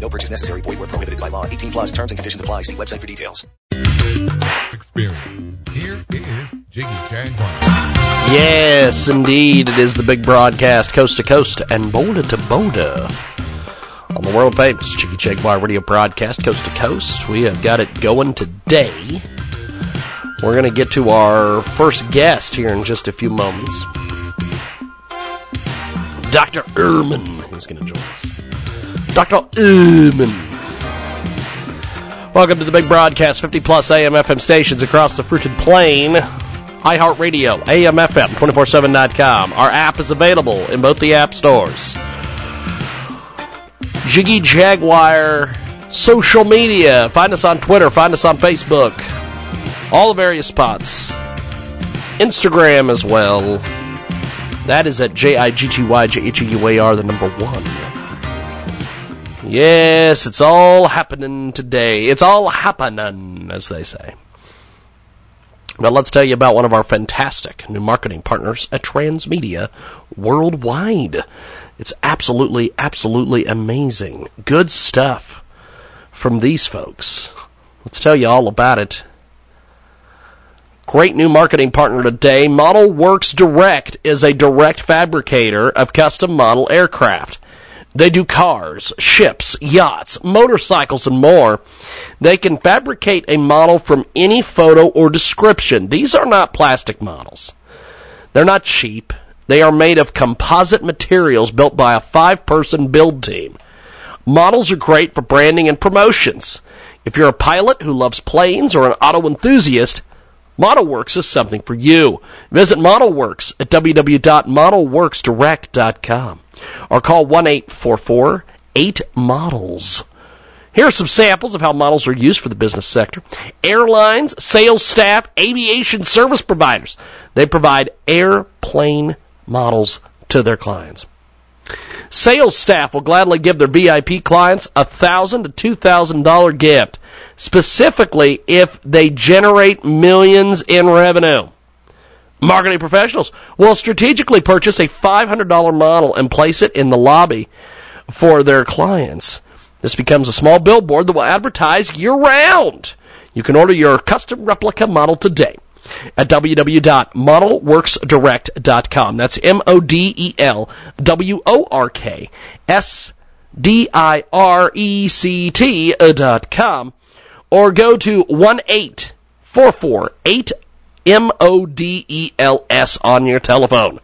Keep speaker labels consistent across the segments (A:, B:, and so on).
A: No purchase necessary. Void where prohibited by law. 18 plus terms and conditions apply. See website for details.
B: Experience. Here is Jiggy Jaguar.
C: Yes, indeed. It is the big broadcast, coast to coast and border to border. On the world famous Jiggy Jaguar radio broadcast, coast to coast. We have got it going today. We're going to get to our first guest here in just a few moments. Dr. Ehrman is going to join us. Dr. Ehrman. Welcome to the big broadcast, 50 plus AM FM stations across the fruited plain. iHeartRadio, AM FM, 247.com. Our app is available in both the app stores. Jiggy Jaguar social media. Find us on Twitter, find us on Facebook. All the various spots. Instagram as well. That is at J I G G Y J H E U A R, the number one. Yes, it's all happening today. It's all happening, as they say. Now let's tell you about one of our fantastic new marketing partners at Transmedia Worldwide. It's absolutely, absolutely amazing. Good stuff from these folks. Let's tell you all about it. Great new marketing partner today. Model Works Direct is a direct fabricator of custom model aircraft. They do cars, ships, yachts, motorcycles, and more. They can fabricate a model from any photo or description. These are not plastic models. They're not cheap. They are made of composite materials built by a five person build team. Models are great for branding and promotions. If you're a pilot who loves planes or an auto enthusiast, ModelWorks is something for you. Visit ModelWorks at www.modelworksdirect.com or call 1-844-8-MODELS. Here are some samples of how models are used for the business sector. Airlines, sales staff, aviation service providers. They provide airplane models to their clients. Sales staff will gladly give their VIP clients a thousand to two thousand dollar gift, specifically if they generate millions in revenue. Marketing professionals will strategically purchase a $500 model and place it in the lobby for their clients. This becomes a small billboard that will advertise year round. You can order your custom replica model today at www.modelworksdirect.com. That's M O D E L W O R K S D I R E C T dot com or go to 1 844 M O D E L S on your telephone.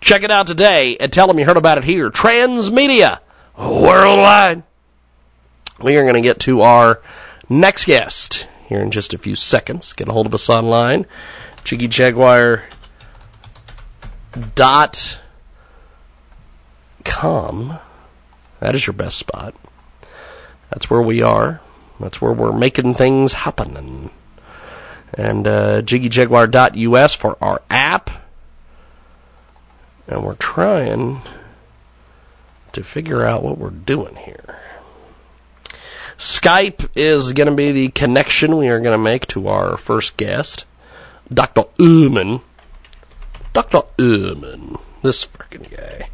C: Check it out today and tell them you heard about it here. Transmedia Worldwide. We are going to get to our next guest here in just a few seconds. Get a hold of us online. Jiggy Jaguar dot com. That is your best spot. That's where we are. That's where we're making things happen. And, uh, jiggyjaguar.us for our app. And we're trying to figure out what we're doing here. Skype is going to be the connection we are going to make to our first guest, Dr. Ehrman. Dr. Ehrman, this freaking guy.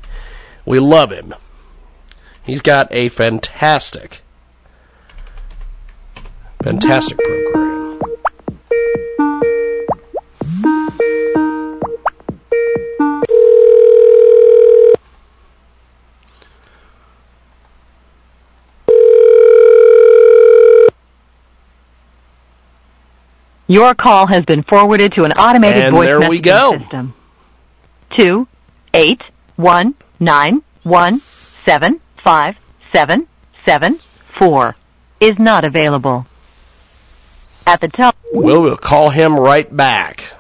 C: We love him. He's got a fantastic, fantastic program.
D: Your call has been forwarded to an automated
C: And
D: voice
C: there we
D: messaging
C: go.
D: system. Two eight one nine one seven five seven seven four is not available. At the top.
C: We'll, we'll call him right back.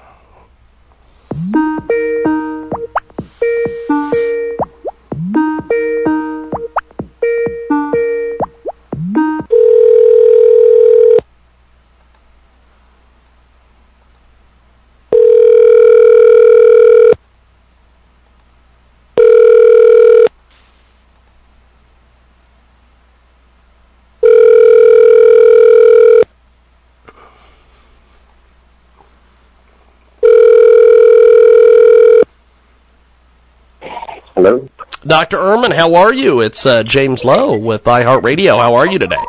E: Hello.
C: Dr. Ehrman, how are you? It's uh, James Lowe with iHeartRadio. How are you today?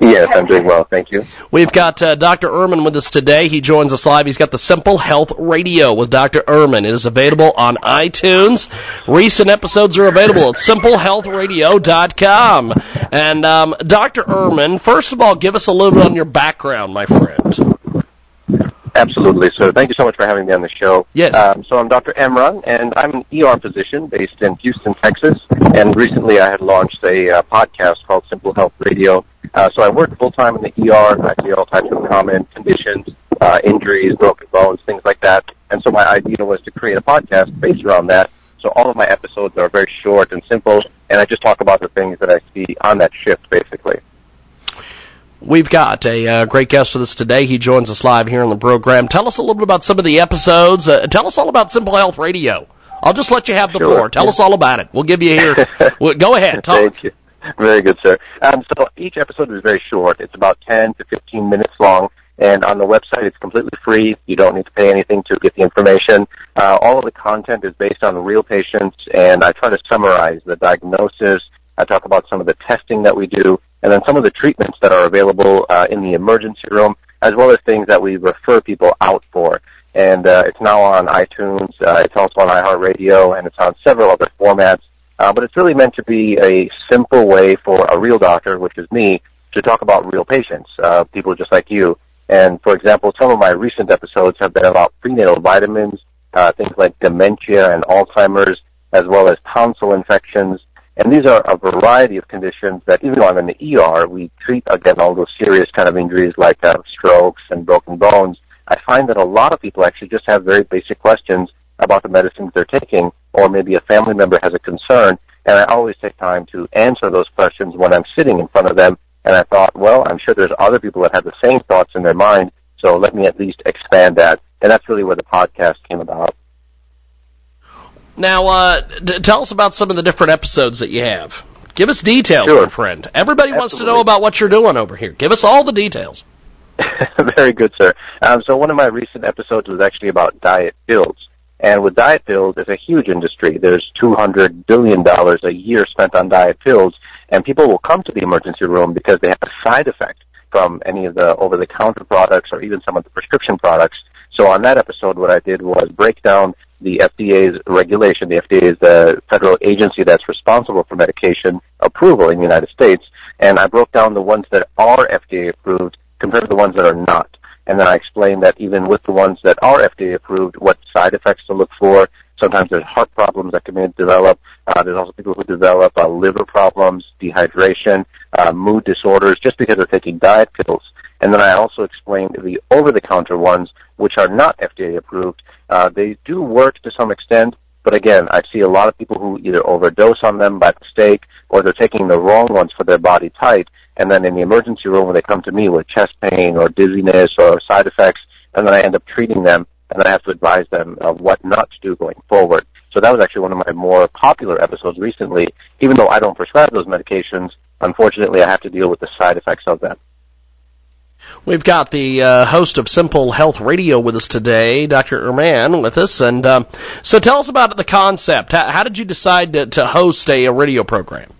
E: Yes, I'm doing well, thank you.
C: We've got uh, Dr. Ehrman with us today. He joins us live. He's got the Simple Health Radio with Dr. Ehrman. It is available on iTunes. Recent episodes are available at simplehealthradio.com. And um, Dr. Ehrman, first of all, give us a little bit on your background, my friend.
E: Absolutely. So thank you so much for having me on the show.
C: Yes.
E: Um, so I'm Dr. Emron, and I'm an ER physician based in Houston, Texas. And recently I had launched a uh, podcast called Simple Health Radio. Uh, so I work full time in the ER. I see all types of common conditions, uh, injuries, broken bones, things like that. And so my idea was to create a podcast based around that. So all of my episodes are very short and simple, and I just talk about the things that I see on that shift, basically.
C: We've got a uh, great guest with us today. He joins us live here on the program. Tell us a little bit about some of the episodes. Uh, tell us all about Simple Health Radio. I'll just let you have the
E: Sure.
C: floor. Tell us all about it. We'll give you here. well, go ahead. Talk.
E: Thank you. Very good, sir. Um, so each episode is very short. It's about 10 to 15 minutes long. And on the website, it's completely free. You don't need to pay anything to get the information. Uh, all of the content is based on real patients, and I try to summarize the diagnosis. I talk about some of the testing that we do, and then some of the treatments that are available uh, in the emergency room, as well as things that we refer people out for. And uh, it's now on iTunes. Uh, it's also on iHeartRadio, and it's on several other formats. Uh, but it's really meant to be a simple way for a real doctor, which is me, to talk about real patients, uh, people just like you. And for example, some of my recent episodes have been about prenatal vitamins, uh, things like dementia and Alzheimer's, as well as tonsil infections. And these are a variety of conditions that even though I'm in the ER, we treat again all those serious kind of injuries like uh, strokes and broken bones. I find that a lot of people actually just have very basic questions about the medicines they're taking, or maybe a family member has a concern, and I always take time to answer those questions when I'm sitting in front of them. And I thought, well, I'm sure there's other people that have the same thoughts in their mind, so let me at least expand that. And that's really where the podcast came about.
C: Now, uh, d- tell us about some of the different episodes that you have. Give us details,
E: Sure.
C: my friend. Everybody wants to know about what you're doing over here. Give us all the details.
E: Very good, sir. Um, so one of my recent episodes was actually about diet pills. And with diet pills, it's a huge industry. There's $200 billion a year spent on diet pills, and people will come to the emergency room because they have a side effect from any of the over-the-counter products or even some of the prescription products. So on that episode, what I did was break down the FDA's regulation. The FDA is the federal agency that's responsible for medication approval in the United States, and I broke down the ones that are FDA approved compared to the ones that are not. And then I explained that even with the ones that are FDA approved, what side effects to look for. Sometimes there's heart problems that can develop. Uh, there's also people who develop uh, liver problems, dehydration, uh, mood disorders, just because they're taking diet pills. And then I also explained the over-the-counter ones, which are not FDA approved. Uh, they do work to some extent, but again, I see a lot of people who either overdose on them by mistake, or they're taking the wrong ones for their body type. And then in the emergency room, when they come to me with chest pain or dizziness or side effects, and then I end up treating them, and then I have to advise them of what not to do going forward. So that was actually one of my more popular episodes recently. Even though I don't prescribe those medications, unfortunately, I have to deal with the side effects of them.
C: We've got the uh, host of Simple Health Radio with us today, Dr. Ehrman, with us. And um, so tell us about the concept. How, how did you decide to, to host a, a radio program?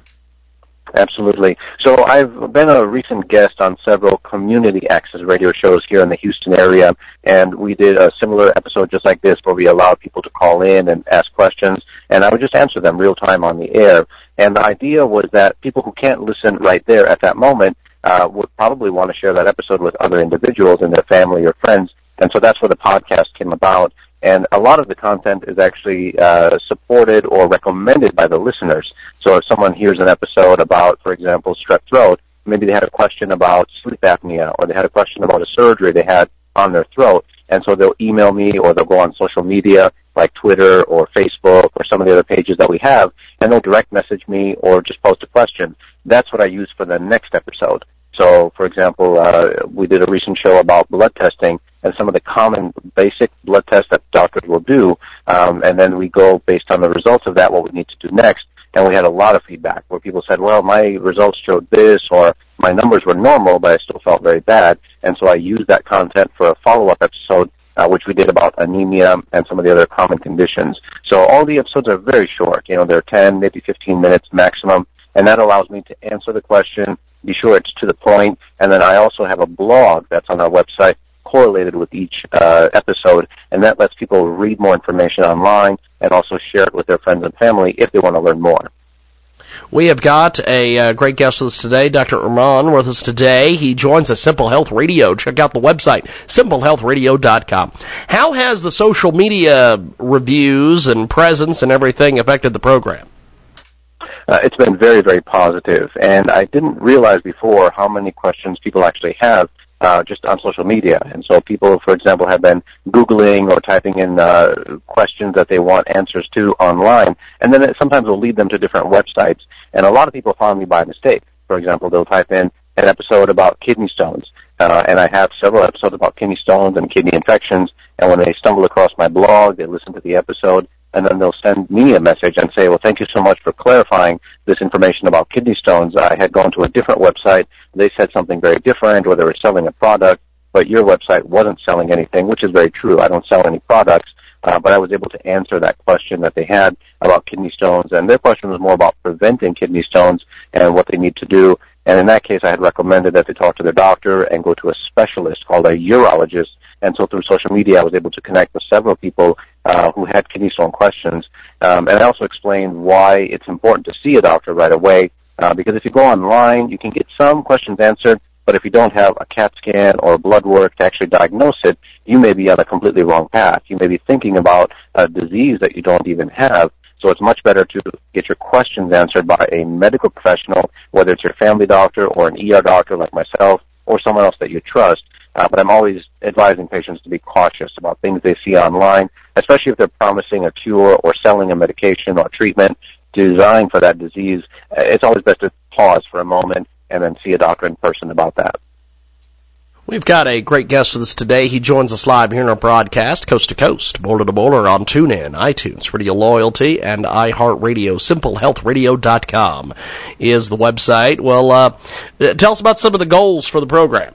E: Absolutely. So I've been a recent guest on several community access radio shows here in the Houston area, and we did a similar episode just like this where we allowed people to call in and ask questions, and I would just answer them real time on the air. And the idea was that people who can't listen right there at that moment uh, would probably want to share that episode with other individuals and their family or friends, and so that's where the podcast came about. And a lot of the content is actually uh, supported or recommended by the listeners. So if someone hears an episode about, for example, strep throat, maybe they had a question about sleep apnea or they had a question about a surgery they had on their throat. And so they'll email me or they'll go on social media like Twitter or Facebook or some of the other pages that we have and they'll direct message me or just post a question. That's what I use for the next episode. So, for example, uh, we did a recent show about blood testing and some of the common basic blood tests that doctors will do, um, and then we go based on the results of that what we need to do next. And we had a lot of feedback where people said, "Well, my results showed this," or "My numbers were normal, but I still felt very bad." And so I used that content for a follow-up episode uh, which we did about anemia and some of the other common conditions. So all the episodes are very short. You know, they're 10, maybe 15 minutes maximum, and that allows me to answer the question, be sure it's to the point, and then I also have a blog that's on our website correlated with each uh, episode, and that lets people read more information online and also share it with their friends and family if they want to learn more.
C: We have got a uh, great guest with us today, Dr. Ehrman, with us today. He joins us Simple Health Radio. Check out the website, simplehealthradio.com. How has the social media reviews and presence and everything affected the program?
E: Uh, it's been very, very positive, and I didn't realize before how many questions people actually have uh, just on social media. And so people, for example, have been Googling or typing in uh, questions that they want answers to online, and then it sometimes will lead them to different websites. And a lot of people find me by mistake. For example, they'll type in an episode about kidney stones, uh, and I have several episodes about kidney stones and kidney infections. And when they stumble across my blog, they listen to the episode, and then they'll send me a message and say, well, thank you so much for clarifying this information about kidney stones. I had gone to a different website. They said something very different, or they were selling a product, but your website wasn't selling anything, which is very true. I don't sell any products, uh, but I was able to answer that question that they had about kidney stones, and their question was more about preventing kidney stones and what they need to do. And in that case, I had recommended that they talk to their doctor and go to a specialist called a urologist and so through social media, I was able to connect with several people uh, who had kidney stone questions. Um, and I also explained why it's important to see a doctor right away. Uh, because if you go online, you can get some questions answered, but if you don't have a CAT scan or blood work to actually diagnose it, you may be on a completely wrong path. You may be thinking about a disease that you don't even have. So it's much better to get your questions answered by a medical professional, whether it's your family doctor or an ER doctor like myself or someone else that you trust. Uh, but I'm always advising patients to be cautious about things they see online, especially if they're promising a cure or selling a medication or treatment designed for that disease. Uh, it's always best to pause for a moment and then see a doctor in person about that.
C: We've got a great guest with us today. He joins us live here in our broadcast, coast to coast, border to border on TuneIn, iTunes, Radio Loyalty, and iHeartRadio. SimpleHealthRadio.com is the website. Well, uh, tell us about some of the goals for the program.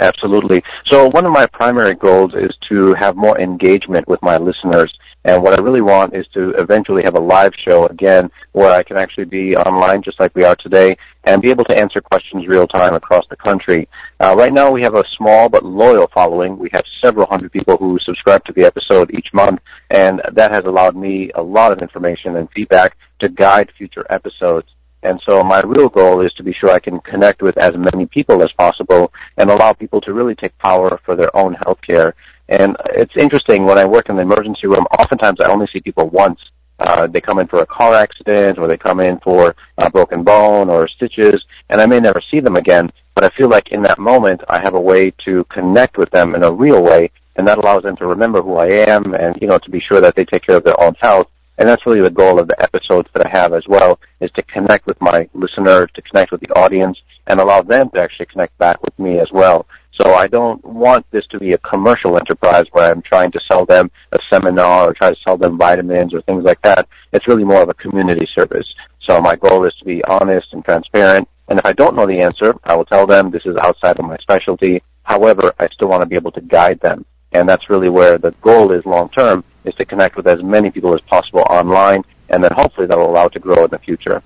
E: Absolutely. So one of my primary goals is to have more engagement with my listeners. And what I really want is to eventually have a live show again where I can actually be online just like we are today and be able to answer questions real time across the country. Uh, right now we have a small but loyal following. We have several hundred people who subscribe to the episode each month and that has allowed me a lot of information and feedback to guide future episodes. And so my real goal is to be sure I can connect with as many people as possible and allow people to really take power for their own health care. And it's interesting, when I work in the emergency room, oftentimes I only see people once. Uh, they come in for a car accident or they come in for a broken bone or stitches, and I may never see them again, but I feel like in that moment I have a way to connect with them in a real way, and that allows them to remember who I am and, you know, to be sure that they take care of their own health and that's really the goal of the episodes that I have as well, is to connect with my listener, to connect with the audience, and allow them to actually connect back with me as well. So I don't want this to be a commercial enterprise where I'm trying to sell them a seminar or try to sell them vitamins or things like that. It's really more of a community service. So my goal is to be honest and transparent. And if I don't know the answer, I will tell them this is outside of my specialty. However, I still want to be able to guide them. And that's really where the goal is long term is to connect with as many people as possible online, and then hopefully that will allow it to grow in the future.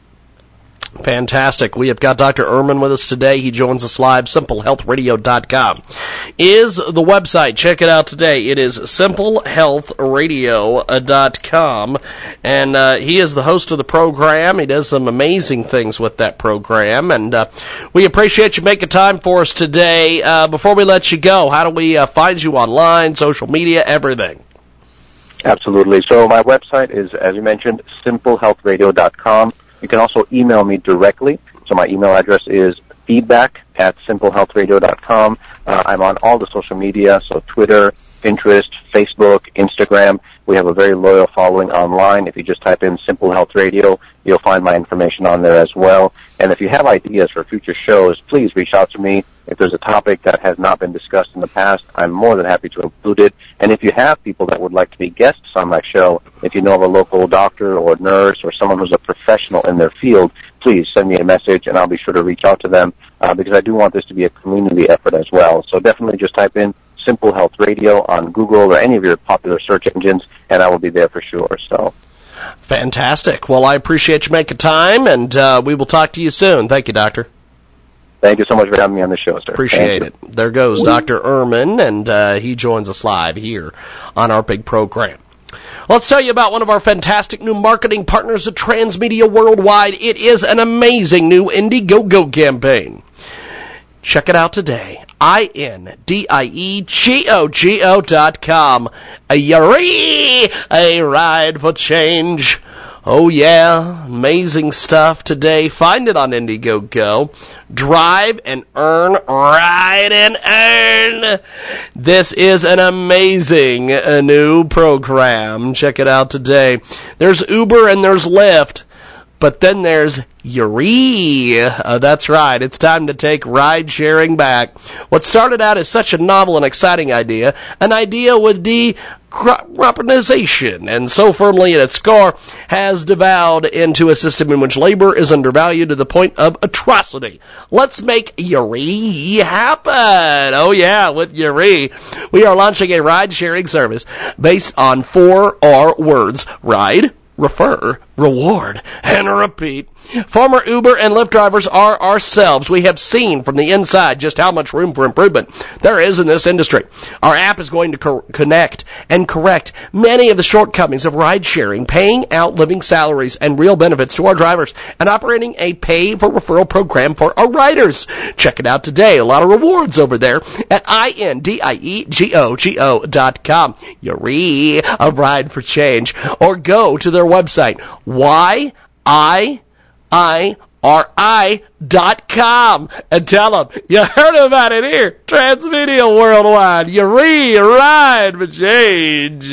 C: Fantastic. We have got Dr. Ehrman with us today. He joins us live, simplehealthradio.com is the website. Check it out today. It is simplehealthradio.com. And uh, he is the host of the program. He does some amazing things with that program. And uh, we appreciate you making time for us today. Uh, before we let you go, how do we uh, find you online, social media, everything?
E: Absolutely. So my website is, as you mentioned, simplehealthradio.com. You can also email me directly. So my email address is feedback at simplehealthradio.com. Uh, I'm on all the social media, so Twitter, Pinterest, Facebook, Instagram. We have a very loyal following online. If you just type in Simple Health Radio, you'll find my information on there as well. And if you have ideas for future shows, please reach out to me. If there's a topic that has not been discussed in the past, I'm more than happy to include it. And if you have people that would like to be guests on my show, if you know of a local doctor or nurse or someone who's a professional in their field, please send me a message and I'll be sure to reach out to them uh, because I do want this to be a community effort as well. So definitely just type in Simple Health Radio on Google or any of your popular search engines, and I will be there for sure. So.
C: Fantastic. Well, I appreciate you making time, and uh, we will talk to you soon. Thank you, Doctor.
E: Thank you so much for having me on the show, sir.
C: Appreciate it. There goes Dr. Ehrman, and uh, he joins us live here on our big program. Let's tell you about one of our fantastic new marketing partners at Transmedia Worldwide. It is an amazing new Indiegogo campaign. Check it out today. I-N-D-I-E-G-O-G-O dot com. A yuri, a ride for change. Oh yeah, amazing stuff today. Find it on Indiegogo. Drive and earn, ride and earn. This is an amazing uh, new program. Check it out today. There's Uber and there's Lyft. But then there's Yuri. Uh, that's right. It's time to take ride sharing back. What started out as such a novel and exciting idea, an idea with D corporatization and so firmly in its core has devolved into a system in which labor is undervalued to the point of atrocity. Let's make Yuri happen. Oh yeah, with Yuri, we are launching a ride sharing service based on four R words. Ride, refer, reward, and repeat. Former Uber and Lyft drivers are ourselves. We have seen from the inside just how much room for improvement there is in this industry. Our app is going to co- connect and correct many of the shortcomings of ride sharing, paying out living salaries and real benefits to our drivers, and operating a pay for referral program for our riders. Check it out today. A lot of rewards over there at I-N-D-I-E-G-O-G-O dot com. Yuri, a ride for change. Or go to their website, Y I R I dot com and tell them you heard about it here. Transmedia Worldwide. You re-ride for change.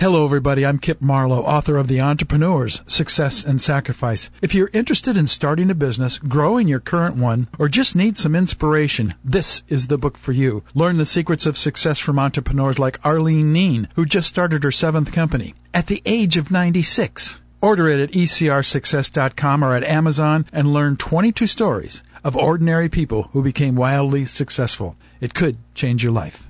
F: Hello, everybody. I'm Kip Marlowe, author of The Entrepreneurs Success and Sacrifice. If you're interested in starting a business, growing your current one, or just need some inspiration, this is the book for you. Learn the secrets of success from entrepreneurs like Arlene Neen, who just started her seventh company at the age of 96. Order it at ecrsuccess.com or at Amazon and learn 22 stories of ordinary people who became wildly successful. It could change your life.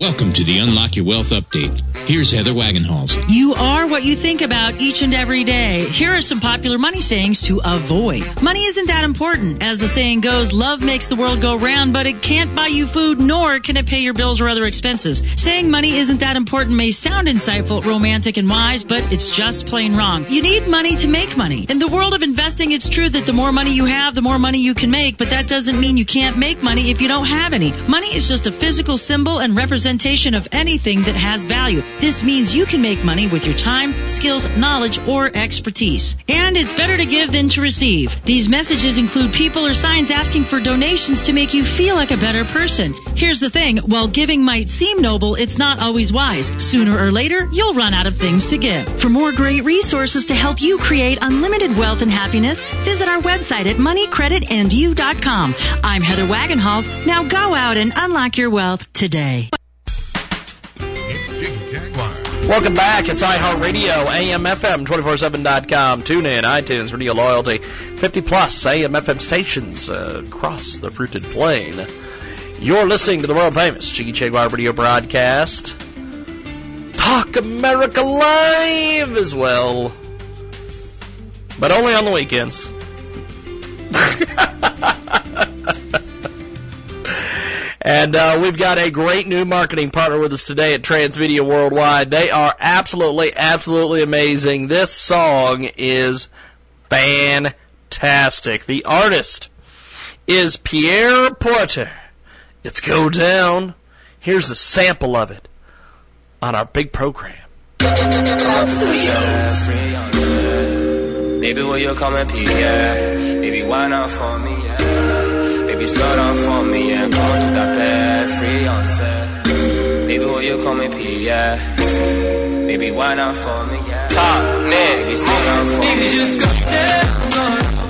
G: Welcome to the Unlock Your Wealth Update. Here's Heather Wagenhals.
H: You are what you think about each and every day. Here are some popular money sayings to avoid. Money isn't that important. As the saying goes, love makes the world go round, but it can't buy you food, nor can it pay your bills or other expenses. Saying money isn't that important may sound insightful, romantic, and wise, but it's just plain wrong. You need money to make money. In the world of investing, it's true that the more money you have, the more money you can make, but that doesn't mean you can't make money if you don't have any. Money is just a physical symbol and representation of anything that has value. This means you can make money with your time, skills, knowledge, or expertise. And it's better to give than to receive. These messages include people or signs asking for donations to make you feel like a better person. Here's the thing while giving might seem noble, it's not always wise. Sooner or later, you'll run out of things to give. For more great resources to help you create unlimited wealth and happiness, visit our website at moneycreditandyou.com. I'm Heather Wagenhals. Now go out and unlock your wealth today.
C: Welcome back. It's iHeartRadio, AM/FM, 247.com. Tune in, iTunes, Radio Loyalty, 50 plus AM/FM stations uh, across the fruited plain. You're listening to the world famous Jiggy Jaguar radio broadcast. Talk America Live as well. But only on the weekends. And uh, we've got a great new marketing partner with us today at Transmedia Worldwide. They are absolutely, absolutely amazing. This song is fantastic. The artist is Pierre Porter. It's Go Down. Here's a sample of it on our big program.
I: Baby, will you come and pee? Baby, why not for me? Slow down for me, yeah. Come to that bed, free on set. Baby, will you come and pee? Yeah. Baby, why not for me? Yeah. Top, man. Baby, slow down for Baby, just go down,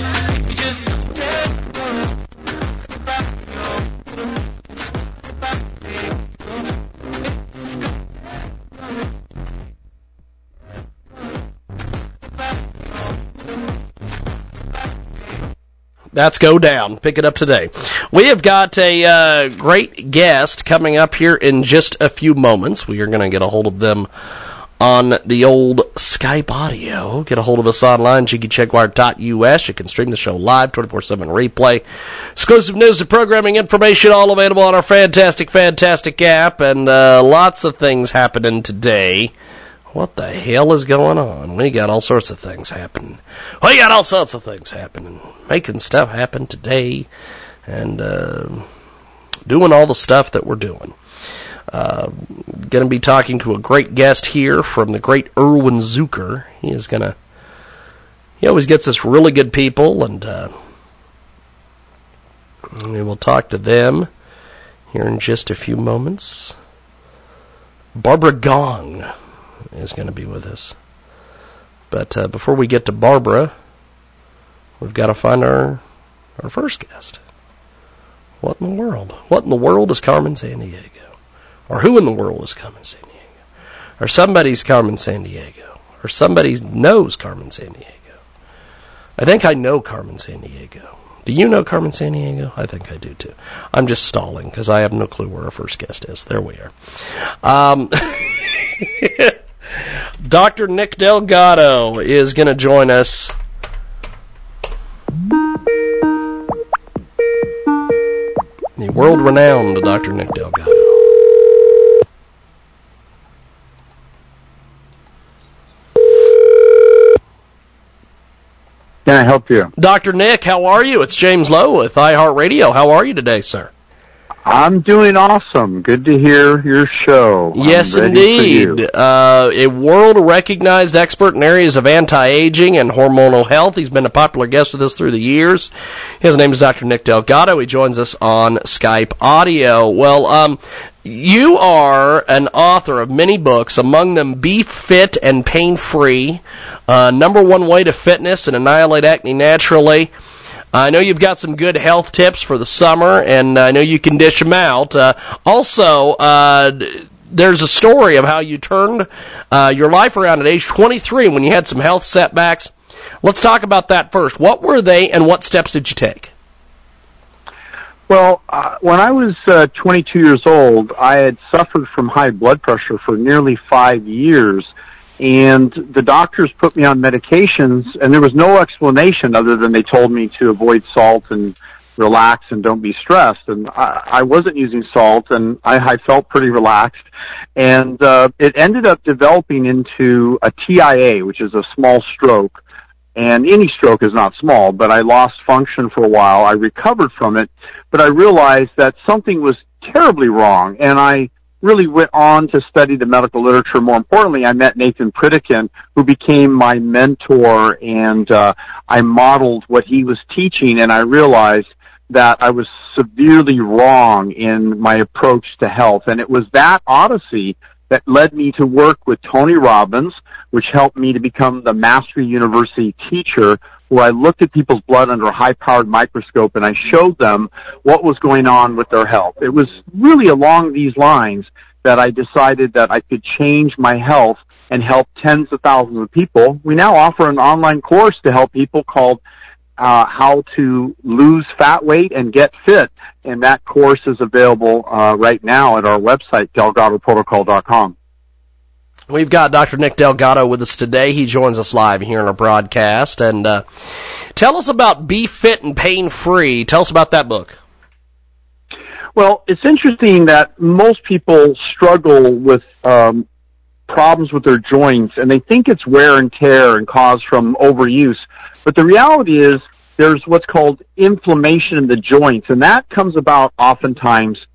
C: That's Go Down. Pick it up today. We have got a uh, great guest coming up here in just a few moments. We are going to get a hold of them on the old Skype audio. Get a hold of us online, jiggyjaguar.us. You can stream the show live, 24-7 replay. Exclusive news and programming information all available on our fantastic, fantastic app. And uh, lots of things happening today. What the hell is going on? We got all sorts of things happening. We got all sorts of things happening. Making stuff happen today and uh, doing all the stuff that we're doing. Uh, going to be talking to a great guest here from the great Irwin Zucker. He is going to, he always gets us really good people, and uh, we will talk to them here in just a few moments. Barbara Gong is going to be with us. But uh, before we get to Barbara, we've got to find our our first guest. What in the world? What in the world is Carmen Sandiego? Or who in the world is Carmen Sandiego? Or somebody's Carmen Sandiego? Or somebody knows Carmen Sandiego? I think I know Carmen Sandiego. Do you know Carmen Sandiego? I think I do too. I'm just stalling because I have no clue where our first guest is. There we are. Um, Dr. Nick Delgado is going to join us. The world renowned Dr. Nick Delgado.
J: Can I help you?
C: Dr. Nick, how are you? It's James Lowe with iHeartRadio. How are you today, sir?
J: I'm doing awesome. Good to hear your show.
C: Yes,
J: I'm ready for
C: indeed. Uh, a world recognized expert in areas of anti aging and hormonal health. He's been a popular guest with us through the years. His name is Dr. Nick Delgado. He joins us on Skype audio. Well, um, you are an author of many books, among them Be Fit and Pain Free, uh, Number One Way to Fitness and Annihilate Acne Naturally. I know you've got some good health tips for the summer, and I know you can dish them out. Uh, also, uh, there's a story of how you turned uh, your life around at age 23 when you had some health setbacks. Let's talk about that first. What were they, and what steps did you take?
J: Well, uh, when I was uh, 22 years old, I had suffered from high blood pressure for nearly five years, and the doctors put me on medications, and there was no explanation other than they told me to avoid salt and relax and don't be stressed. And I, I wasn't using salt, and I, I felt pretty relaxed. And uh, it ended up developing into a TIA, which is a small stroke. And any stroke is not small, but I lost function for a while. I recovered from it, but I realized that something was terribly wrong, and I really went on to study the medical literature. More importantly, I met Nathan Pritikin, who became my mentor, and uh, I modeled what he was teaching, and I realized that I was severely wrong in my approach to health. And it was that odyssey that led me to work with Tony Robbins, which helped me to become the Mastery University teacher, where I looked at people's blood under a high-powered microscope and I showed them what was going on with their health. It was really along these lines that I decided that I could change my health and help tens of thousands of people. We now offer an online course to help people called uh, how to lose fat weight and get fit. And that course is available uh, right now at our website, DelgadoProtocol.com.
C: We've got Dr. Nick Delgado with us today. He joins us live here in our broadcast. And uh, tell us about Be Fit and Pain Free. Tell us about that book.
J: Well, it's interesting that most people struggle with um, problems with their joints, and they think it's wear and tear and caused from overuse. But the reality is there's what's called inflammation in the joints, and that comes about oftentimes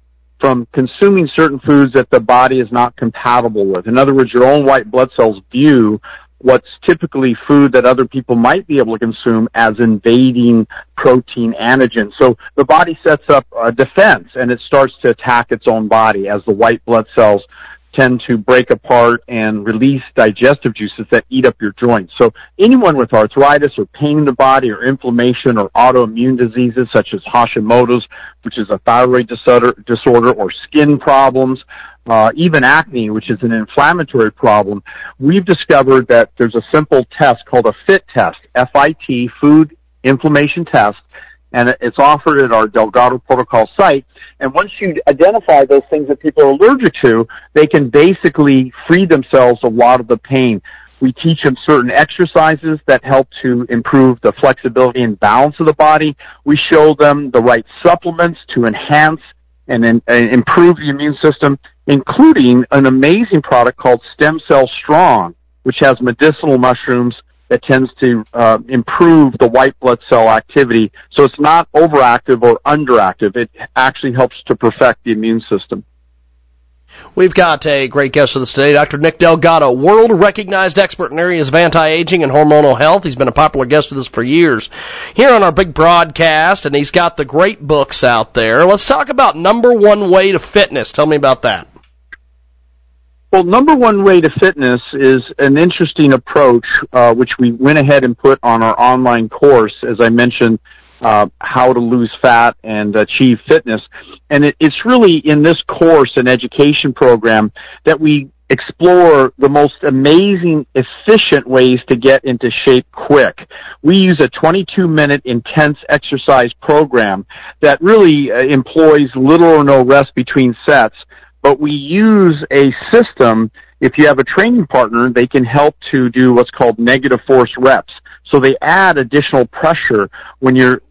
J: from consuming certain foods that the body is not compatible with. In other words, your own white blood cells view what's typically food that other people might be able to consume as invading protein antigen. So the body sets up a defense and it starts to attack its own body as the white blood cells tend to break apart and release digestive juices that eat up your joints. So anyone with arthritis or pain in the body or inflammation or autoimmune diseases such as Hashimoto's, which is a thyroid disorder, disorder or skin problems, uh, even acne, which is an inflammatory problem, we've discovered that there's a simple test called a FIT test, F-I-T, food inflammation test, and it's offered at our Delgado Protocol site. And once you identify those things that people are allergic to, they can basically free themselves a lot of the pain. We teach them certain exercises that help to improve the flexibility and balance of the body. We show them the right supplements to enhance and, and uh, improve the immune system, including an amazing product called Stem Cell Strong, which has medicinal mushrooms that tends to uh, improve the white blood cell activity. So it's not overactive or underactive. It actually helps to perfect the immune system.
C: We've got a great guest with us today, Dr. Nick Delgado, world recognized expert in areas of anti-aging and hormonal health. He's been a popular guest with us for years here on our big broadcast, and he's got the great books out there. Let's talk about number one way to fitness. Tell me about that.
J: Well, number one way to fitness is an interesting approach, uh, which we went ahead and put on our online course, as I mentioned, uh, how to lose fat and achieve fitness. And it, it's really in this course and education program that we explore the most amazing, efficient ways to get into shape quick. We use a 22 minute intense exercise program that really uh, employs little or no rest between sets but we use a system. If you have a training partner, they can help to do what's called negative force reps. So they add additional pressure when you're,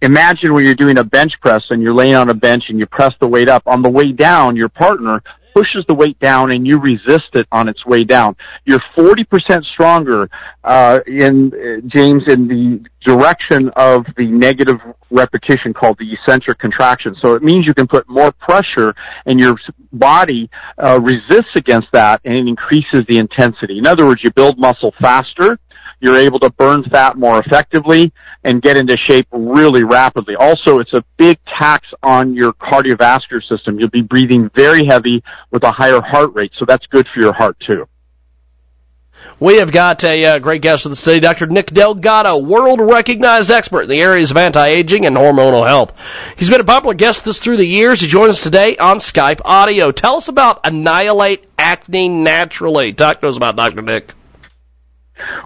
J: imagine when you're doing a bench press and you're laying on a bench and you press the weight up. On the way down, your partner pushes the weight down and you resist it on its way down. You're 40% stronger, uh, in, uh, James, in the direction of the negative repetition called the eccentric contraction. So it means you can put more pressure and your body, uh, resists against that and it increases the intensity. In other words, you build muscle faster, you're able to burn fat more effectively and get into shape really rapidly. Also, it's a big tax on your cardiovascular system. You'll be breathing very heavy with a higher heart rate, so that's good for your heart too.
C: We have got a uh, great guest of the study, Dr. Nick Delgado, world recognized expert in the areas of anti-aging and hormonal health. He's been a popular guest this through the years. He joins us today on Skype audio. Tell us about Annihilate Acne Naturally. Talk to us about Dr. Nick.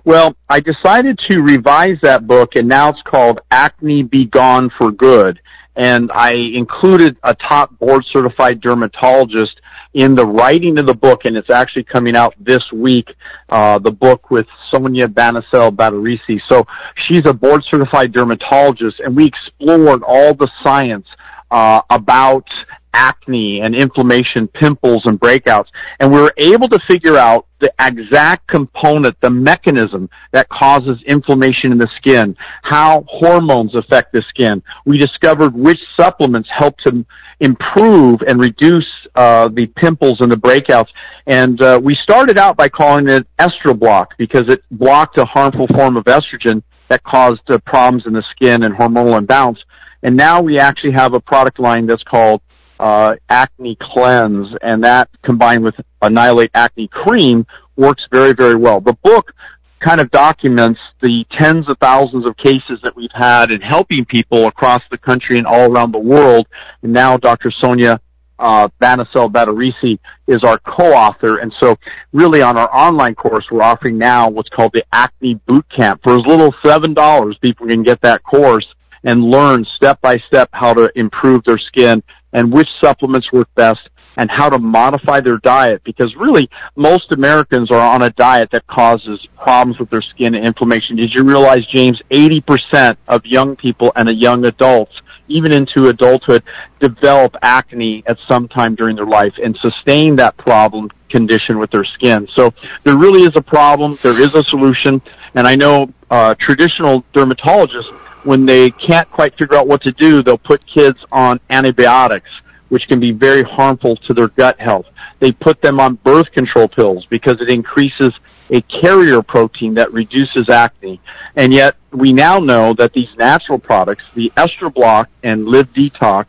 J: Well, I decided to revise that book and now it's called Acne Be Gone for Good. and I included a top board certified dermatologist in the writing of the book, and it's actually coming out this week. Uh, the book with Sonia Bansal Badreshia. So she's a board certified dermatologist, and we explored all the science uh, about acne and inflammation, pimples and breakouts. And we were able to figure out the exact component, the mechanism that causes inflammation in the skin, how hormones affect the skin. We discovered which supplements help to improve and reduce uh, the pimples and the breakouts. And uh, we started out by calling it estroblock because it blocked a harmful form of estrogen that caused uh, problems in the skin and hormonal imbalance. And now we actually have a product line that's called uh, acne cleanse, and that combined with Annihilate Acne Cream works very, very well. The book kind of documents the tens of thousands of cases that we've had in helping people across the country and all around the world. And now Dr. Sonia uh, Bansal Badreshia is our co-author. And so really on our online course, we're offering now what's called the Acne Boot Camp. For as little as $7, people can get that course and learn step by step how to improve their skin and which supplements work best and how to modify their diet because really most Americans are on a diet that causes problems with their skin and inflammation. Did you realize, James, 80% of young people and young adults, even into adulthood, develop acne at some time during their life and sustain that problem condition with their skin. So there really is a problem. There is a solution. And I know uh, traditional dermatologists when they can't quite figure out what to do, they'll put kids on antibiotics, which can be very harmful to their gut health. They put them on birth control pills because it increases a carrier protein that reduces acne. And yet we now know that these natural products, the Estroblock and Live Detox,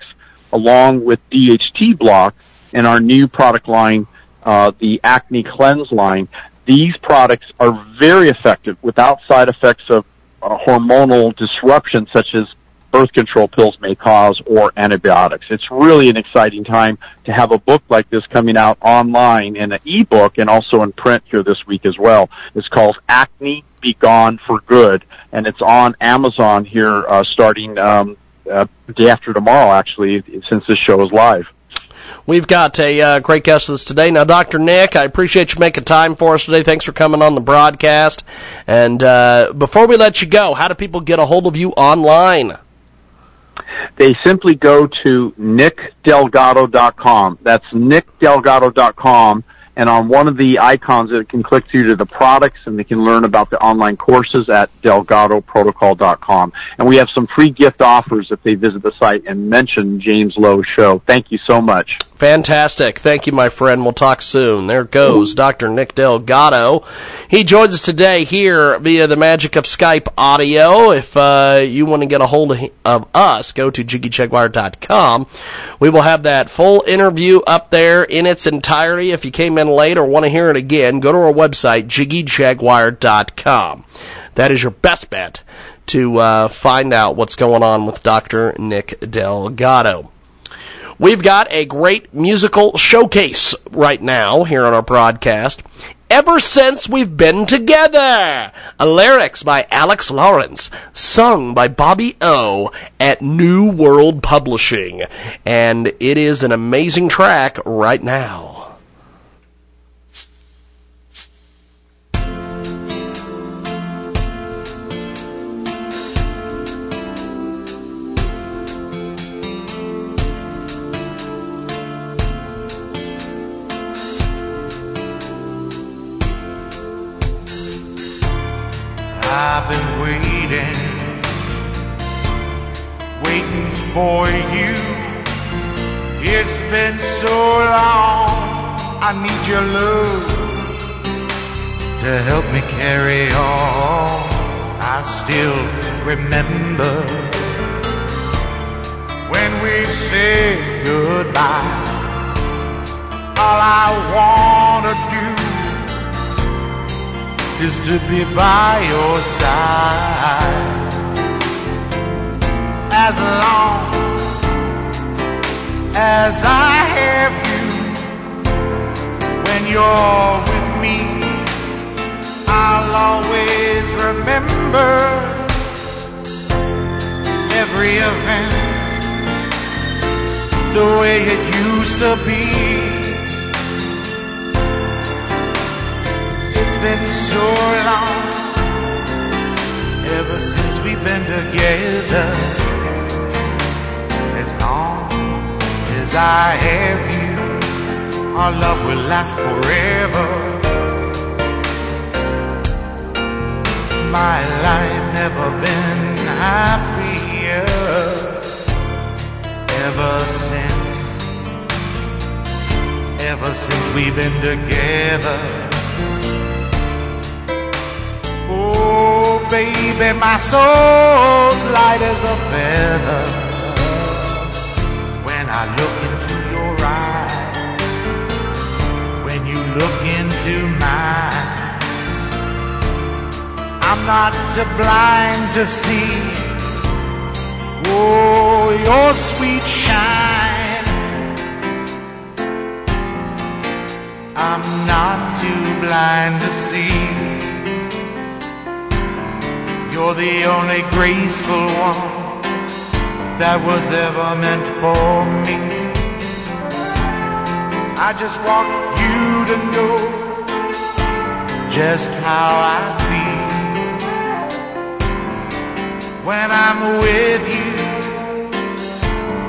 J: along with DHT Block and our new product line, uh, the Acne Cleanse line, these products are very effective without side effects of uh, hormonal disruption such as birth control pills may cause or antibiotics. It's really an exciting time to have a book like this coming out online in an ebook and also in print here this week as well. It's called Acne Be Gone for Good and it's on Amazon here uh, starting um, uh, day after tomorrow actually since this show is live.
C: We've got a uh, great guest with us today. Now, Dr. Nick, I appreciate you making time for us today. Thanks for coming on the broadcast. And uh, before we let you go, how do people get a hold of you online?
J: They simply go to nickdelgado.com. That's nickdelgado.com and on one of the icons it can click through to the products and they can learn about the online courses at delgadoprotocol.com. And we have some free gift offers if they visit the site and mention James Lowe Show. Thank you so much.
C: Fantastic. Thank you, my friend. We'll talk soon. There goes Dr. Nick Delgado. He joins us today here via the magic of Skype audio. If uh, you want to get a hold of, us, go to JiggyJaguar.com. We will have that full interview up there in its entirety. If you came in late or want to hear it again, go to our website, JiggyJaguar.com. That is your best bet to uh, find out what's going on with Dr. Nick Delgado. We've got a great musical showcase right now here on our broadcast. Ever since we've been together, lyrics by Alex Lawrence, sung by Bobby O at New World Publishing, and it is an amazing track right now.
K: For you. It's been so long, I need your love to help me carry on. I still remember when we said goodbye. All I wanna do is to be by your side as long as I have you when you're with me I'll always remember every event the way it used to be. It's been so long ever since we've been together. As long as I have you, our love will last forever. My life never been happier ever since, ever since we've been together. Oh, baby, my soul's light as a feather I look into your eyes. When you look into mine, I'm not too blind to see. Oh, your sweet shine. I'm not too blind to see. You're the only graceful one that was ever meant for me. I just want you to know just how I feel when I'm with you.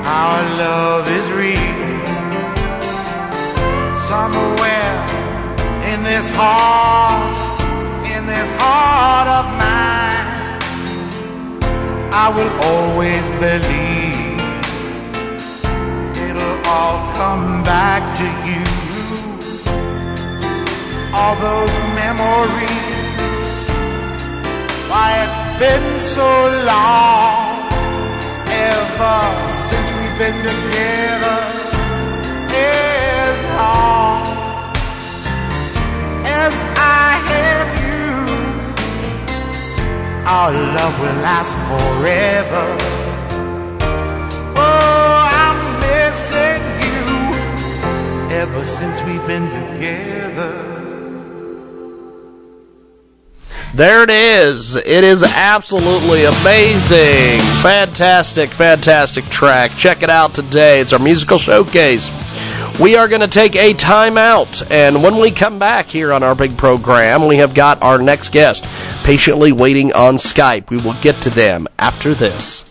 K: Our love is real. Somewhere in this heart, in this heart of mine, I will always believe it'll all come back to you. All those memories, why it's been so long ever since we've been together as long as I have you our love will last forever oh I'm missing you ever since we've been together
C: There it is. It is absolutely amazing. Fantastic, fantastic track. Check it out today. It's our musical showcase. We are going to take a timeout, and when we come back here on our big program, we have got our next guest patiently waiting on Skype. We will get to them after this.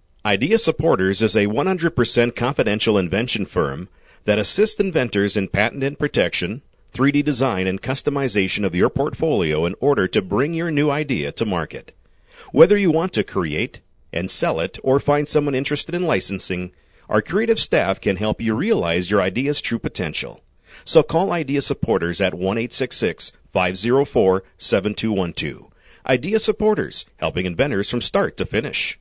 L: Idea Supporters is a 100% confidential invention firm that assists inventors in patent and protection, 3D design, and customization of your portfolio in order to bring your new idea to market. Whether you want to create and sell it or find someone interested in licensing, our creative staff can help you realize your idea's true potential. So call Idea Supporters at 1 504 7212. Idea Supporters, helping inventors from start to finish.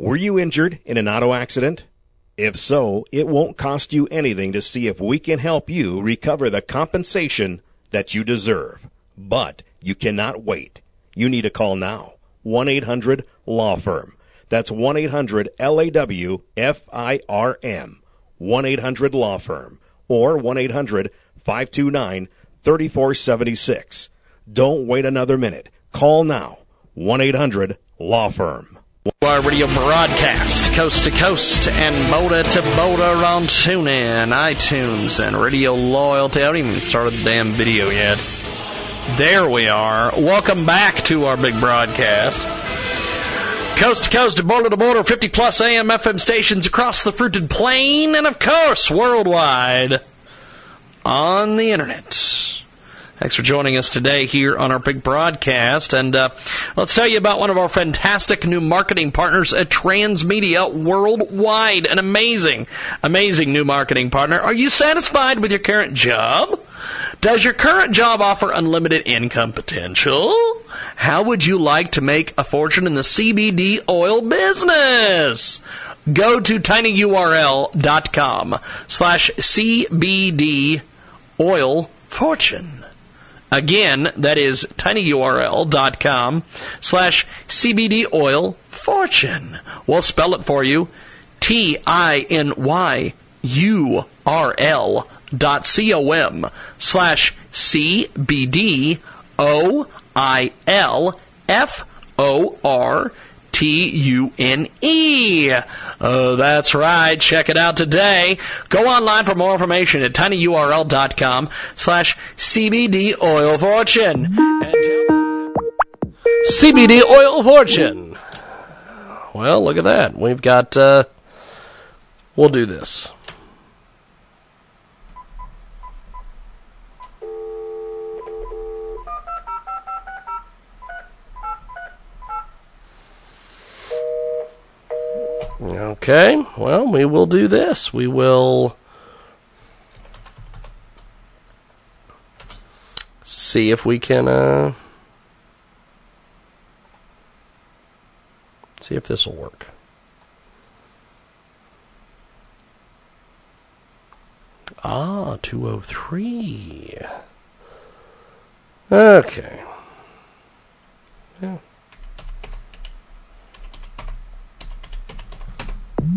L: Were you injured in an auto accident? If so, it won't cost you anything to see if we can help you recover the compensation that you deserve. But you cannot wait. You need to call now. 1-800 Law Firm. That's 1-800 L-A-W F-I-R-M. 1-800 Law Firm. Or 1-800 529 3476. Don't wait another minute. Call now. 1 800 Law Firm.
C: Our radio broadcast, coast to coast and Boda to Boda on TuneIn, iTunes, and Radio Loyalty. I haven't even started the damn video yet. There we are. Welcome back to our big broadcast. Coast to coast and border to border, 50 plus AM FM stations across the fruited plain, and of course, worldwide on the internet. Thanks for joining us today here on our big broadcast. And uh, let's tell you about one of our fantastic new marketing partners at Transmedia Worldwide. An amazing, amazing new marketing partner. Are you satisfied with your current job? Does your current job offer unlimited income potential? How would you like to make a fortune in the CBD oil business? Go to tinyurl.com slash CBD oil fortune. Again, that is tinyurl.com slash CBD oil fortune. We'll spell it for you. T I N Y U R L dot C O M slash C B D O I L F O R T U N E. Oh, that's right. Check it out today. Go online for more information at tinyurl.com slash CBD oil fortune. CBD oil fortune. Well, look at that. We've got, uh, we'll do this. Okay, well, we will do this. We will see if we can uh, see if this will work. Ah, 203. Okay.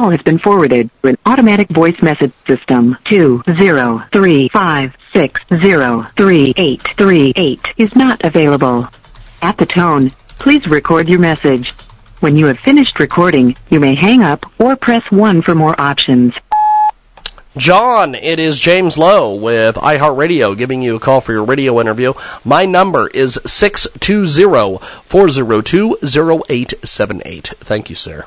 D: call has been forwarded to an automatic voice message system. Two zero three five six zero three eight three eight is not available. At the tone, please record your message. When you have finished recording, you may hang up or press 1 for more options.
C: John, it is James Lowe with iHeartRadio giving you a call for your radio interview. My number is 620-402-0878. Thank you, sir.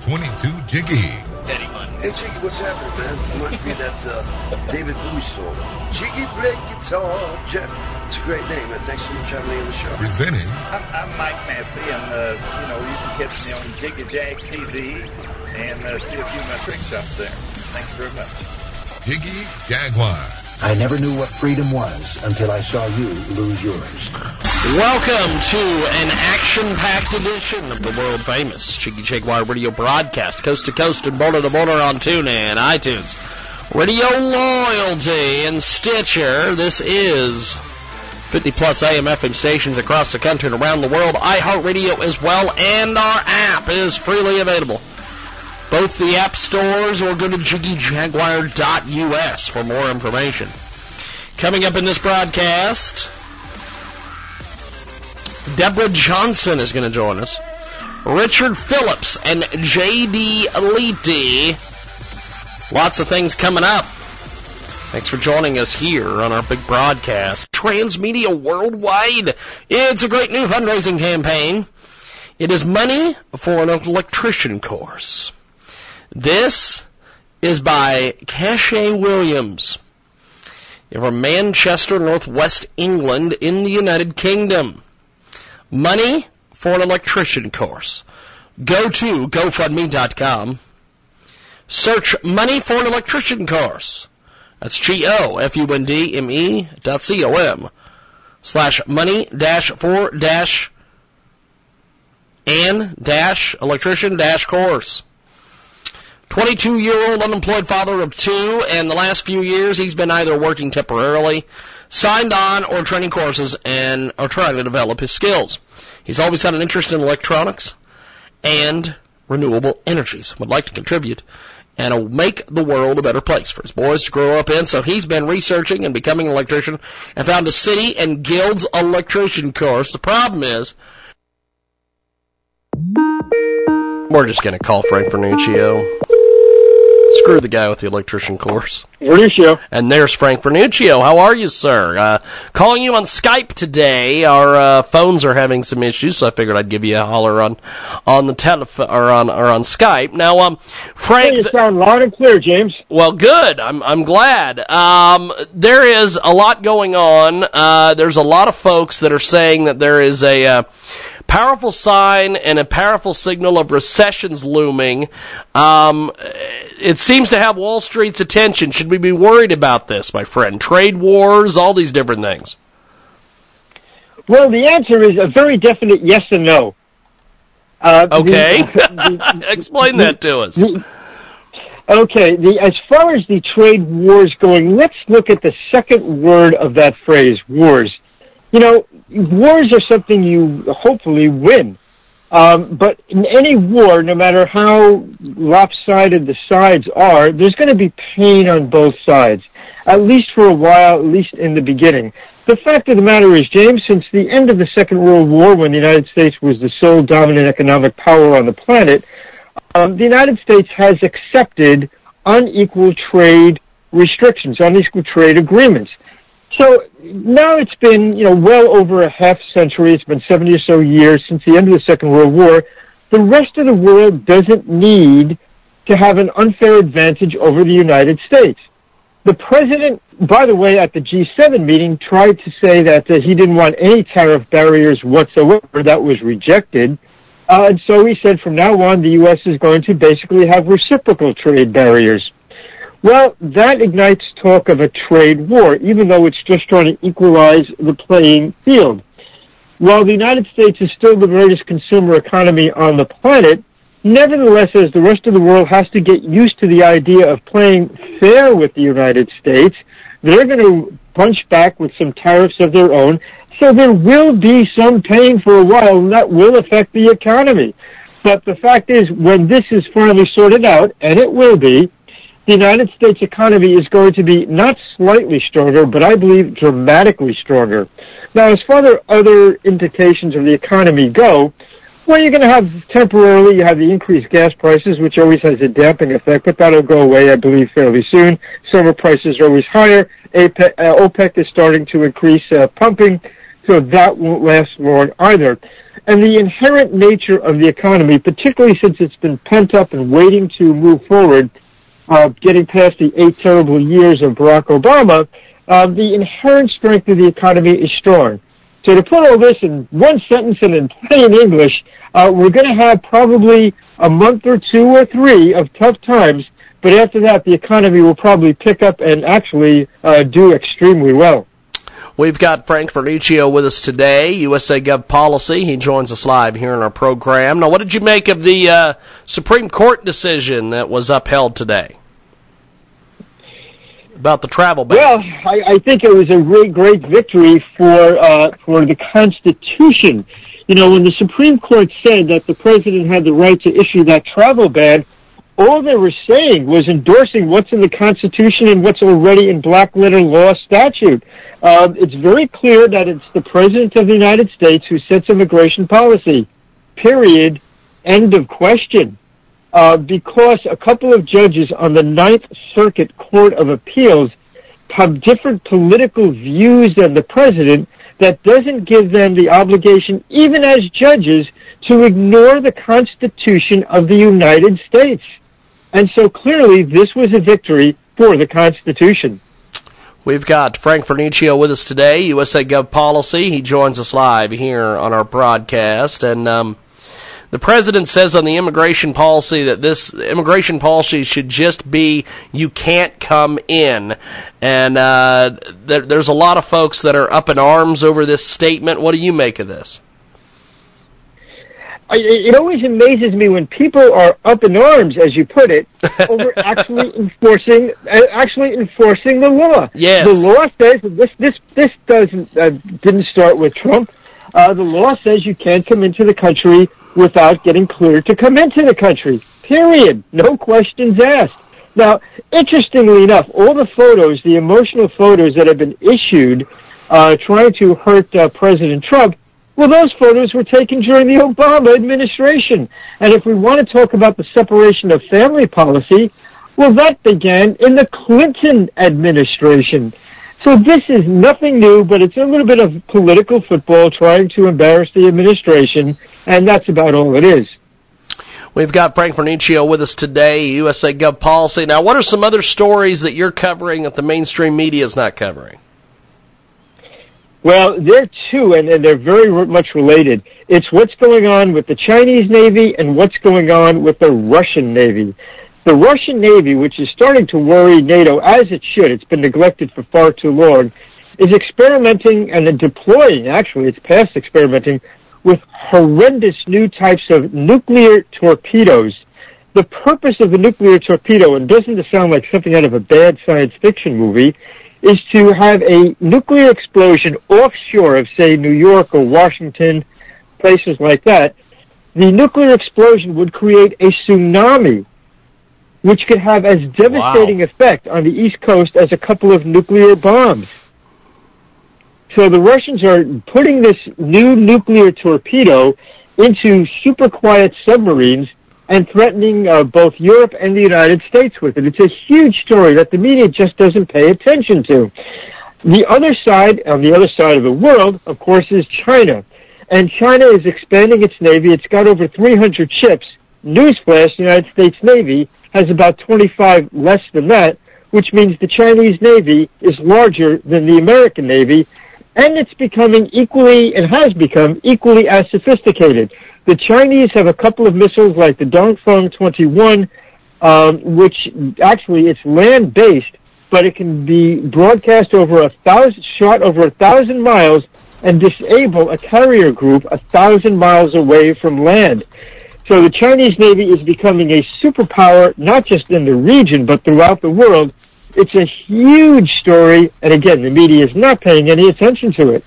B: 267-22-JIGGY.
M: Hey Jiggy, what's happening, man? Reminds me of that uh, David Bowie song. Jiggy play guitar. Jeff, it's a great name, man. Thanks so much for having me on the show.
B: Presenting
N: I'm, I'm Mike Massey, and uh, you know you can catch me on Jiggy Jag TV and uh, see a few of my tricks up there. Thank you very much.
B: Jiggy Jaguar.
O: I never knew what freedom was until I saw you lose yours.
C: Welcome to an action-packed edition of the world-famous Jiggy Jaguar radio broadcast, coast to coast and border to border on TuneIn, iTunes, Radio Loyalty, and Stitcher. This is 50-plus AM FM stations across the country and around the world, iHeartRadio as well, and our app is freely available. Both the app stores or go to jiggyjaguar.us for more information. Coming up in this broadcast, Deborah Johnson is going to join us. Richard Phillips and J.D. Leety. Lots of things coming up. Thanks for joining us here on our big broadcast. Transmedia Worldwide. It's a great new fundraising campaign. It is money for an electrician course. This is by Cache Williams from Manchester, Northwest England in the United Kingdom. Money for an electrician course. Go to GoFundMe.com. Search money for an electrician course. That's G-O-F-U-N-D-M-E dot C-O-M slash money dash for dash and dash electrician dash course. 22 year old unemployed father of two, and the last few years he's been either working temporarily, signed on, or training courses and are trying to develop his skills. He's always had an interest in electronics and renewable energies, would like to contribute and make the world a better place for his boys to grow up in. So he's been researching and becoming an electrician and found a city and guilds electrician course. The problem is, we're just going to call Frank Vernuccio. Screw the guy with the electrician course.
P: Vernuccio.
C: And there's Frank Vernuccio. How are you, sir? Uh, calling you on Skype today. Our uh, phones are having some issues, so I figured I'd give you a holler on on the telephone or on or on Skype. Now, um, Frank,
P: Hey, you sound loud and clear, James.
C: well, good. I'm I'm glad. Um, there is a lot going on. Uh, there's a lot of folks that are saying that there is a uh, powerful sign and a powerful signal of recessions looming. Um, it seems to have Wall Street's attention. Should we be worried about this, my friend? Trade wars, all these different things.
P: Well, the answer is a very definite yes and no. Uh,
C: Okay,
P: the-
C: explain that to us.
P: the- okay, the, as far as the trade wars going, let's look at the second word of that phrase, wars. You know, wars are something you hopefully win. Um, but in any war, no matter how lopsided the sides are, there's going to be pain on both sides, at least for a while, at least in the beginning. The fact of the matter is, James, since the end of the Second World War, when the United States was the sole dominant economic power on the planet, um, the United States has accepted unequal trade restrictions, unequal trade agreements. So now it's been, you know, well over a half century. It's been 70 or so years since the end of the Second World War. The rest of the world doesn't need to have an unfair advantage over the United States. The president, by the way, at the G7 meeting tried to say that uh, he didn't want any tariff barriers whatsoever. That was rejected. Uh, and so he said from now on, the U.S. is going to basically have reciprocal trade barriers. Well, that ignites talk of a trade war, even though it's just trying to equalize the playing field. While the United States is still the greatest consumer economy on the planet, nevertheless, as the rest of the world has to get used to the idea of playing fair with the United States, they're going to punch back with some tariffs of their own. So there will be some pain for a while, and that will affect the economy. But the fact is, when this is finally sorted out, and it will be, the United States economy is going to be not slightly stronger, but I believe dramatically stronger. Now, as far as other indications of the economy go, well, you're going to have temporarily, you have the increased gas prices, which always has a damping effect, but that'll go away, I believe, fairly soon. Silver prices are always higher. APEC, uh, OPEC is starting to increase uh, pumping, so that won't last long either. And the inherent nature of the economy, particularly since it's been pent up and waiting to move forward, getting past the eight terrible years of Barack Obama, uh, the inherent strength of the economy is strong. So to put all this in one sentence and in plain English, uh, we're going to have probably a month or two or three of tough times, but after that, the economy will probably pick up and actually uh, do extremely well.
C: We've got Frank Vernuccio with us today, USA Gov Policy. He joins us live here in our program. Now, what did you make of the uh, Supreme Court decision that was upheld today? About the travel ban.
P: Well, I, I think it was a great, great victory for uh, for the Constitution. You know, when the Supreme Court said that the president had the right to issue that travel ban, all they were saying was endorsing what's in the Constitution and what's already in black letter law statute. Uh, it's very clear that it's the President of the United States who sets immigration policy. Period. End of question. Uh, because a couple of judges on the Ninth Circuit Court of Appeals have different political views than the president, that doesn't give them the obligation, even as judges, to ignore the Constitution of the United States. And so clearly this was a victory for the Constitution.
C: We've got Frank Vernuccio with us today, USA Gov Policy. He joins us live here on our broadcast. And um, the president says on the immigration policy that this immigration policy should just be you can't come in. And uh, there, there's a lot of folks that are up in arms over this statement. What do you make of this?
P: It always amazes me when people are up in arms, as you put it, over actually enforcing uh, actually enforcing the law.
C: Yes.
P: the law says this this this doesn't uh, didn't start with Trump. Uh, the law says you can't come into the country without getting cleared to come into the country. Period. No questions asked. Now, interestingly enough, all the photos, the emotional photos that have been issued uh, trying to hurt uh, President Trump, well, those photos were taken during the Obama administration. And if we want to talk about the separation of family policy, well, that began in the Clinton administration. So this is nothing new, but it's a little bit of political football trying to embarrass the administration, and that's about all it is.
C: We've got Frank Vernuccio with us today, USA Gov Policy. Now, what are some other stories that you're covering that the mainstream media is not covering?
P: Well, they're two, and, and they're very much related. It's what's going on with the Chinese Navy and what's going on with the Russian Navy. The Russian Navy, which is starting to worry NATO, as it should, it's been neglected for far too long, is experimenting and deploying, actually, it's past experimenting, with horrendous new types of nuclear torpedoes. The purpose of the nuclear torpedo, and doesn't it sound like something out of a bad science fiction movie, is to have a nuclear explosion offshore of, say, New York or Washington, places like that. The nuclear explosion would create a tsunami, which could have as devastating effect on the East Coast as a couple of nuclear bombs. So the Russians are putting this new nuclear torpedo into super quiet submarines and threatening uh, both Europe and the United States with it. It's a huge story that the media just doesn't pay attention to. The other side, on the other side of the world, of course, is China. And China is expanding its navy. It's got over 300 ships. Newsflash, the United States Navy has about 25 less than that, which means the Chinese Navy is larger than the American Navy, and it's becoming equally, and has become equally as sophisticated. The Chinese have a couple of missiles like the Dongfeng 21, um, which actually it's land-based, but it can be broadcast over a thousand, shot over a thousand miles and disable a carrier group a thousand miles away from land. So the Chinese Navy is becoming a superpower, not just in the region, but throughout the world. It's a huge story, and again, the media is not paying any attention to it.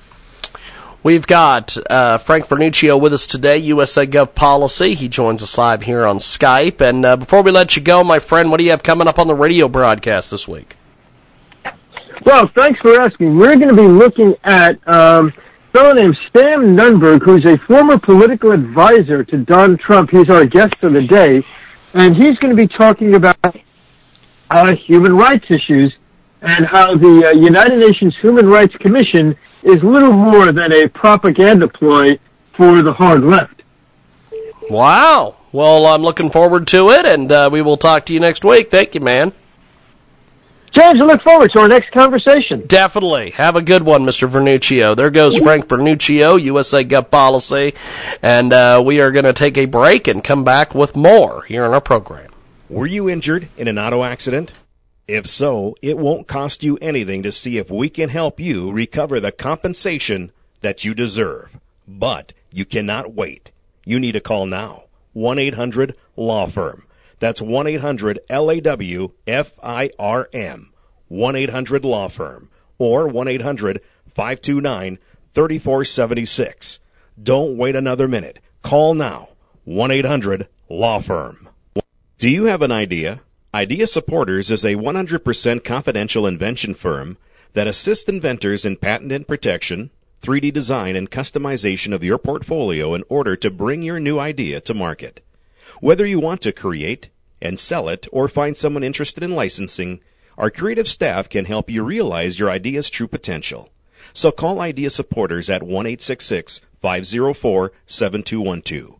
C: We've got uh, Frank Vernuccio with us today, USA Gov Policy. He joins us live here on Skype. And uh, before we let you go, my friend, what do you have coming up on the radio broadcast this week?
P: Well, thanks for asking. We're going to be looking at um, a fellow named Sam Nunberg, who's a former political advisor to Donald Trump. He's our guest for the day, and he's going to be talking about human rights issues and how the uh, United Nations Human Rights Commission is little more than a propaganda ploy for the hard left.
C: Wow. Well, I'm looking forward to it, and uh, we will talk to you next week. Thank you, man.
P: James, I look forward to our next conversation.
C: Definitely. Have a good one, Mr. Vernuccio. There goes Frank Vernuccio, USA Gov Policy, and uh, we are going to take a break and come back with more here on our program.
L: Were you injured in an auto accident? If so, it won't cost you anything to see if we can help you recover the compensation that you deserve. But you cannot wait. You need to call now. 1-800 Law Firm. That's 1-800-LAW-F-I-R-M. 1-800 Law Firm. Or 1-800-529-3476. Don't wait another minute. Call now. 1-800 Law Firm. Do you have an idea? Idea Supporters is a 100% confidential invention firm that assists inventors in patent and protection, 3D design, and customization of your portfolio in order to bring your new idea to market. Whether you want to create and sell it or find someone interested in licensing, our creative staff can help you realize your idea's true potential. So call Idea Supporters at 1-866-504-7212.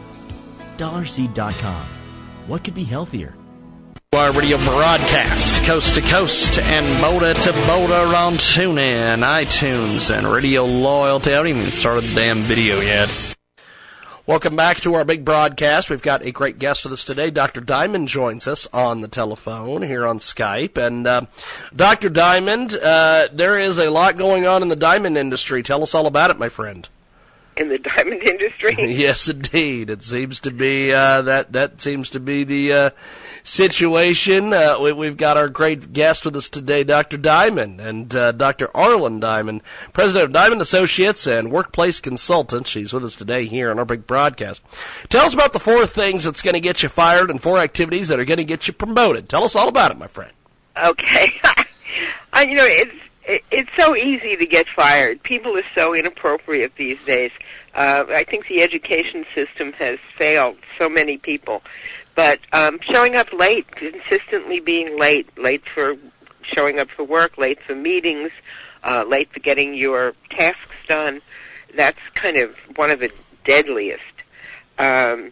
Q: dollarseed.com. What could be healthier?
C: Our radio broadcast, coast to coast and border to border on TuneIn, iTunes, and Radio Loyalty. I haven't even started the damn video yet. Welcome back to our big broadcast. We've got a great guest with us today. Dr. Diamond joins us on the telephone here on Skype. And uh, Dr. Diamond, uh, there is a lot going on in the diamond industry. Tell us all about it, my friend.
R: In the diamond industry?
C: yes, indeed. It seems to be uh, that. That seems to be the uh, situation. Uh, we, have got our great guest with us today, Dr. Diamond, and uh, Dr. Arlene Diamond, president of Diamond Associates and workplace consultant. She's with us today here on our big broadcast. Tell us about the four things that's going to get you fired and four activities that are going to get you promoted. Tell us all about it, my friend.
R: Okay. uh, you know, it's it's so easy to get fired. People are so inappropriate these days. Uh, I think the education system has failed so many people. But um, showing up late, consistently being late, late for showing up for work, late for meetings, uh, late for getting your tasks done, that's kind of one of the deadliest. Um,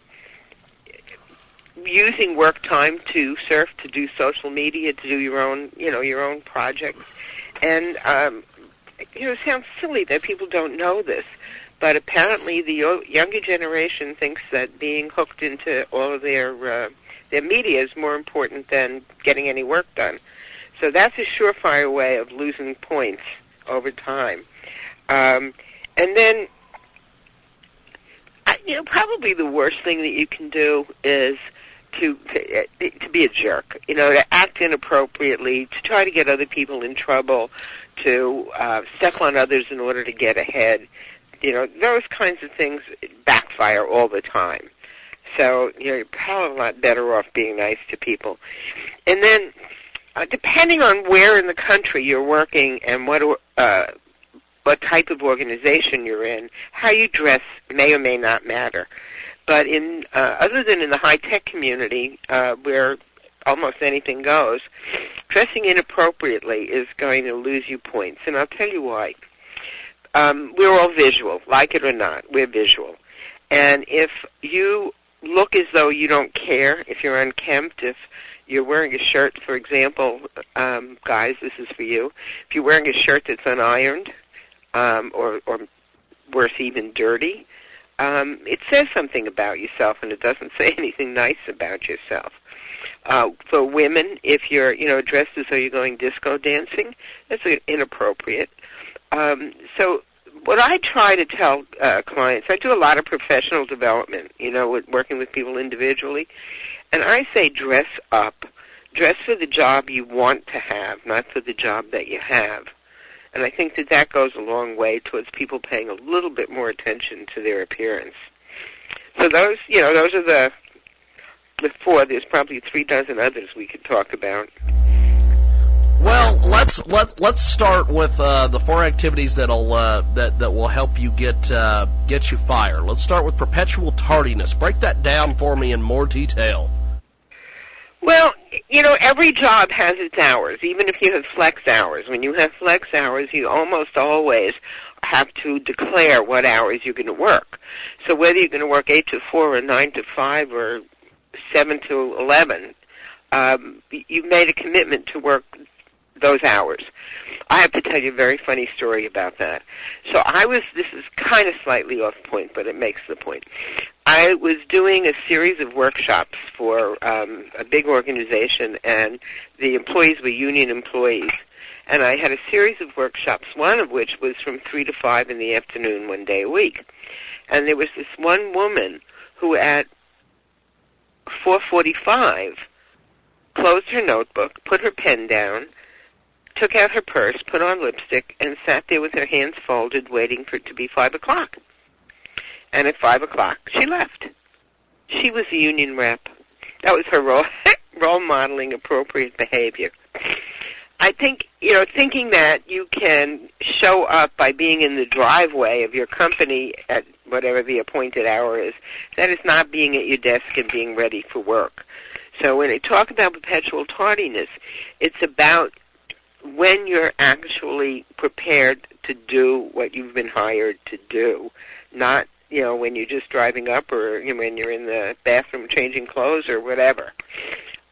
R: using work time to surf, to do social media, to do your own, you know, your own projects, and um, you know, it sounds silly that people don't know this, but apparently the younger generation thinks that being hooked into all of their uh, their media is more important than getting any work done. So that's a surefire way of losing points over time. Um, and then, you know, probably the worst thing that you can do is to, to to be a jerk. You know, to act inappropriately, to try to get other people in trouble, to uh, step on others in order to get ahead you know, those kinds of things backfire all the time. So, you know, you're probably a lot better off being nice to people. And then, uh, depending on where in the country you're working and what, uh, what type of organization you're in, how you dress may or may not matter. But in, uh, other than in the high-tech community, uh, where almost anything goes, dressing inappropriately is going to lose you points. And I'll tell you why um, we're all visual, like it or not. We're visual. And if you look as though you don't care, if you're unkempt, if you're wearing a shirt, for example, um, guys, this is for you. If you're wearing a shirt that's unironed, um, or, or worse, even dirty, um, it says something about yourself, and it doesn't say anything nice about yourself. Uh, for women, if you're, you know, dressed as though you're going disco dancing, that's inappropriate. Um, so what I try to tell uh, clients, I do a lot of professional development, you know, with working with people individually, and I say dress up. Dress for the job you want to have, not for the job that you have. And I think that that goes a long way towards people paying a little bit more attention to their appearance. So those, you know, those are the the four. There's probably three dozen others we could talk about.
C: Well, let's let let's start with uh, the four activities that'll uh, that that will help you get uh, get you fired. Let's start with perpetual tardiness. Break that down for me in more detail.
R: Well, you know, every job has its hours, even if you have flex hours. When you have flex hours, you almost always have to declare what hours you're going to work. So whether you're going to work 8 to 4 or 9 to 5 or 7 to 11, um, you've made a commitment to work those hours. I have to tell you a very funny story about that. So I was, this is kind of slightly off point, but it makes the point. I was doing a series of workshops for um, a big organization, and the employees were union employees. And I had a series of workshops, one of which was from 3 to 5 in the afternoon one day a week. And there was this one woman who at 445 closed her notebook, put her pen down, took out her purse, put on lipstick, and sat there with her hands folded, waiting for it to be five o'clock. And at five o'clock, she left. She was a union rep. That was her role, role modeling appropriate behavior. I think, you know, thinking that you can show up by being in the driveway of your company at whatever the appointed hour is, that is not being at your desk and being ready for work. So when I talk about perpetual tardiness, it's about when you're actually prepared to do what you've been hired to do, not you know, when you're just driving up or you know, when you're in the bathroom changing clothes or whatever.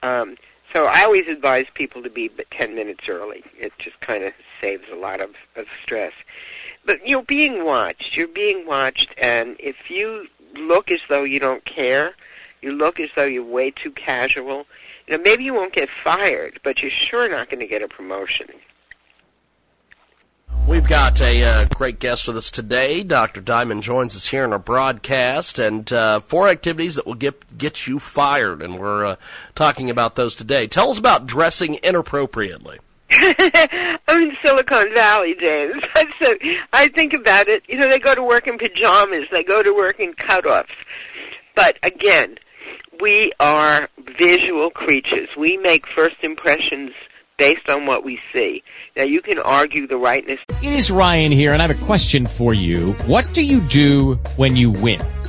R: Um, so I always advise people to be 10 minutes early. It just kind of saves a lot of, of stress. But you're being watched. You're being watched, and if you look as though you don't care, you look as though you're way too casual, you know, maybe you won't get fired, but you're sure not going to get a promotion.
C: We've got a uh, great guest with us today. Dr. Diamond joins us here in our broadcast, and uh, four activities that will get get you fired, and we're uh, talking about those today. Tell us about dressing inappropriately.
R: I'm in Silicon Valley, James. so I think about it. You know, they go to work in pajamas. They go to work in cutoffs. But again, we are visual creatures. We make first impressions based on what we see. Now, you can argue the rightness.
S: It is Ryan here, and I have a question for you. What do you do when you win?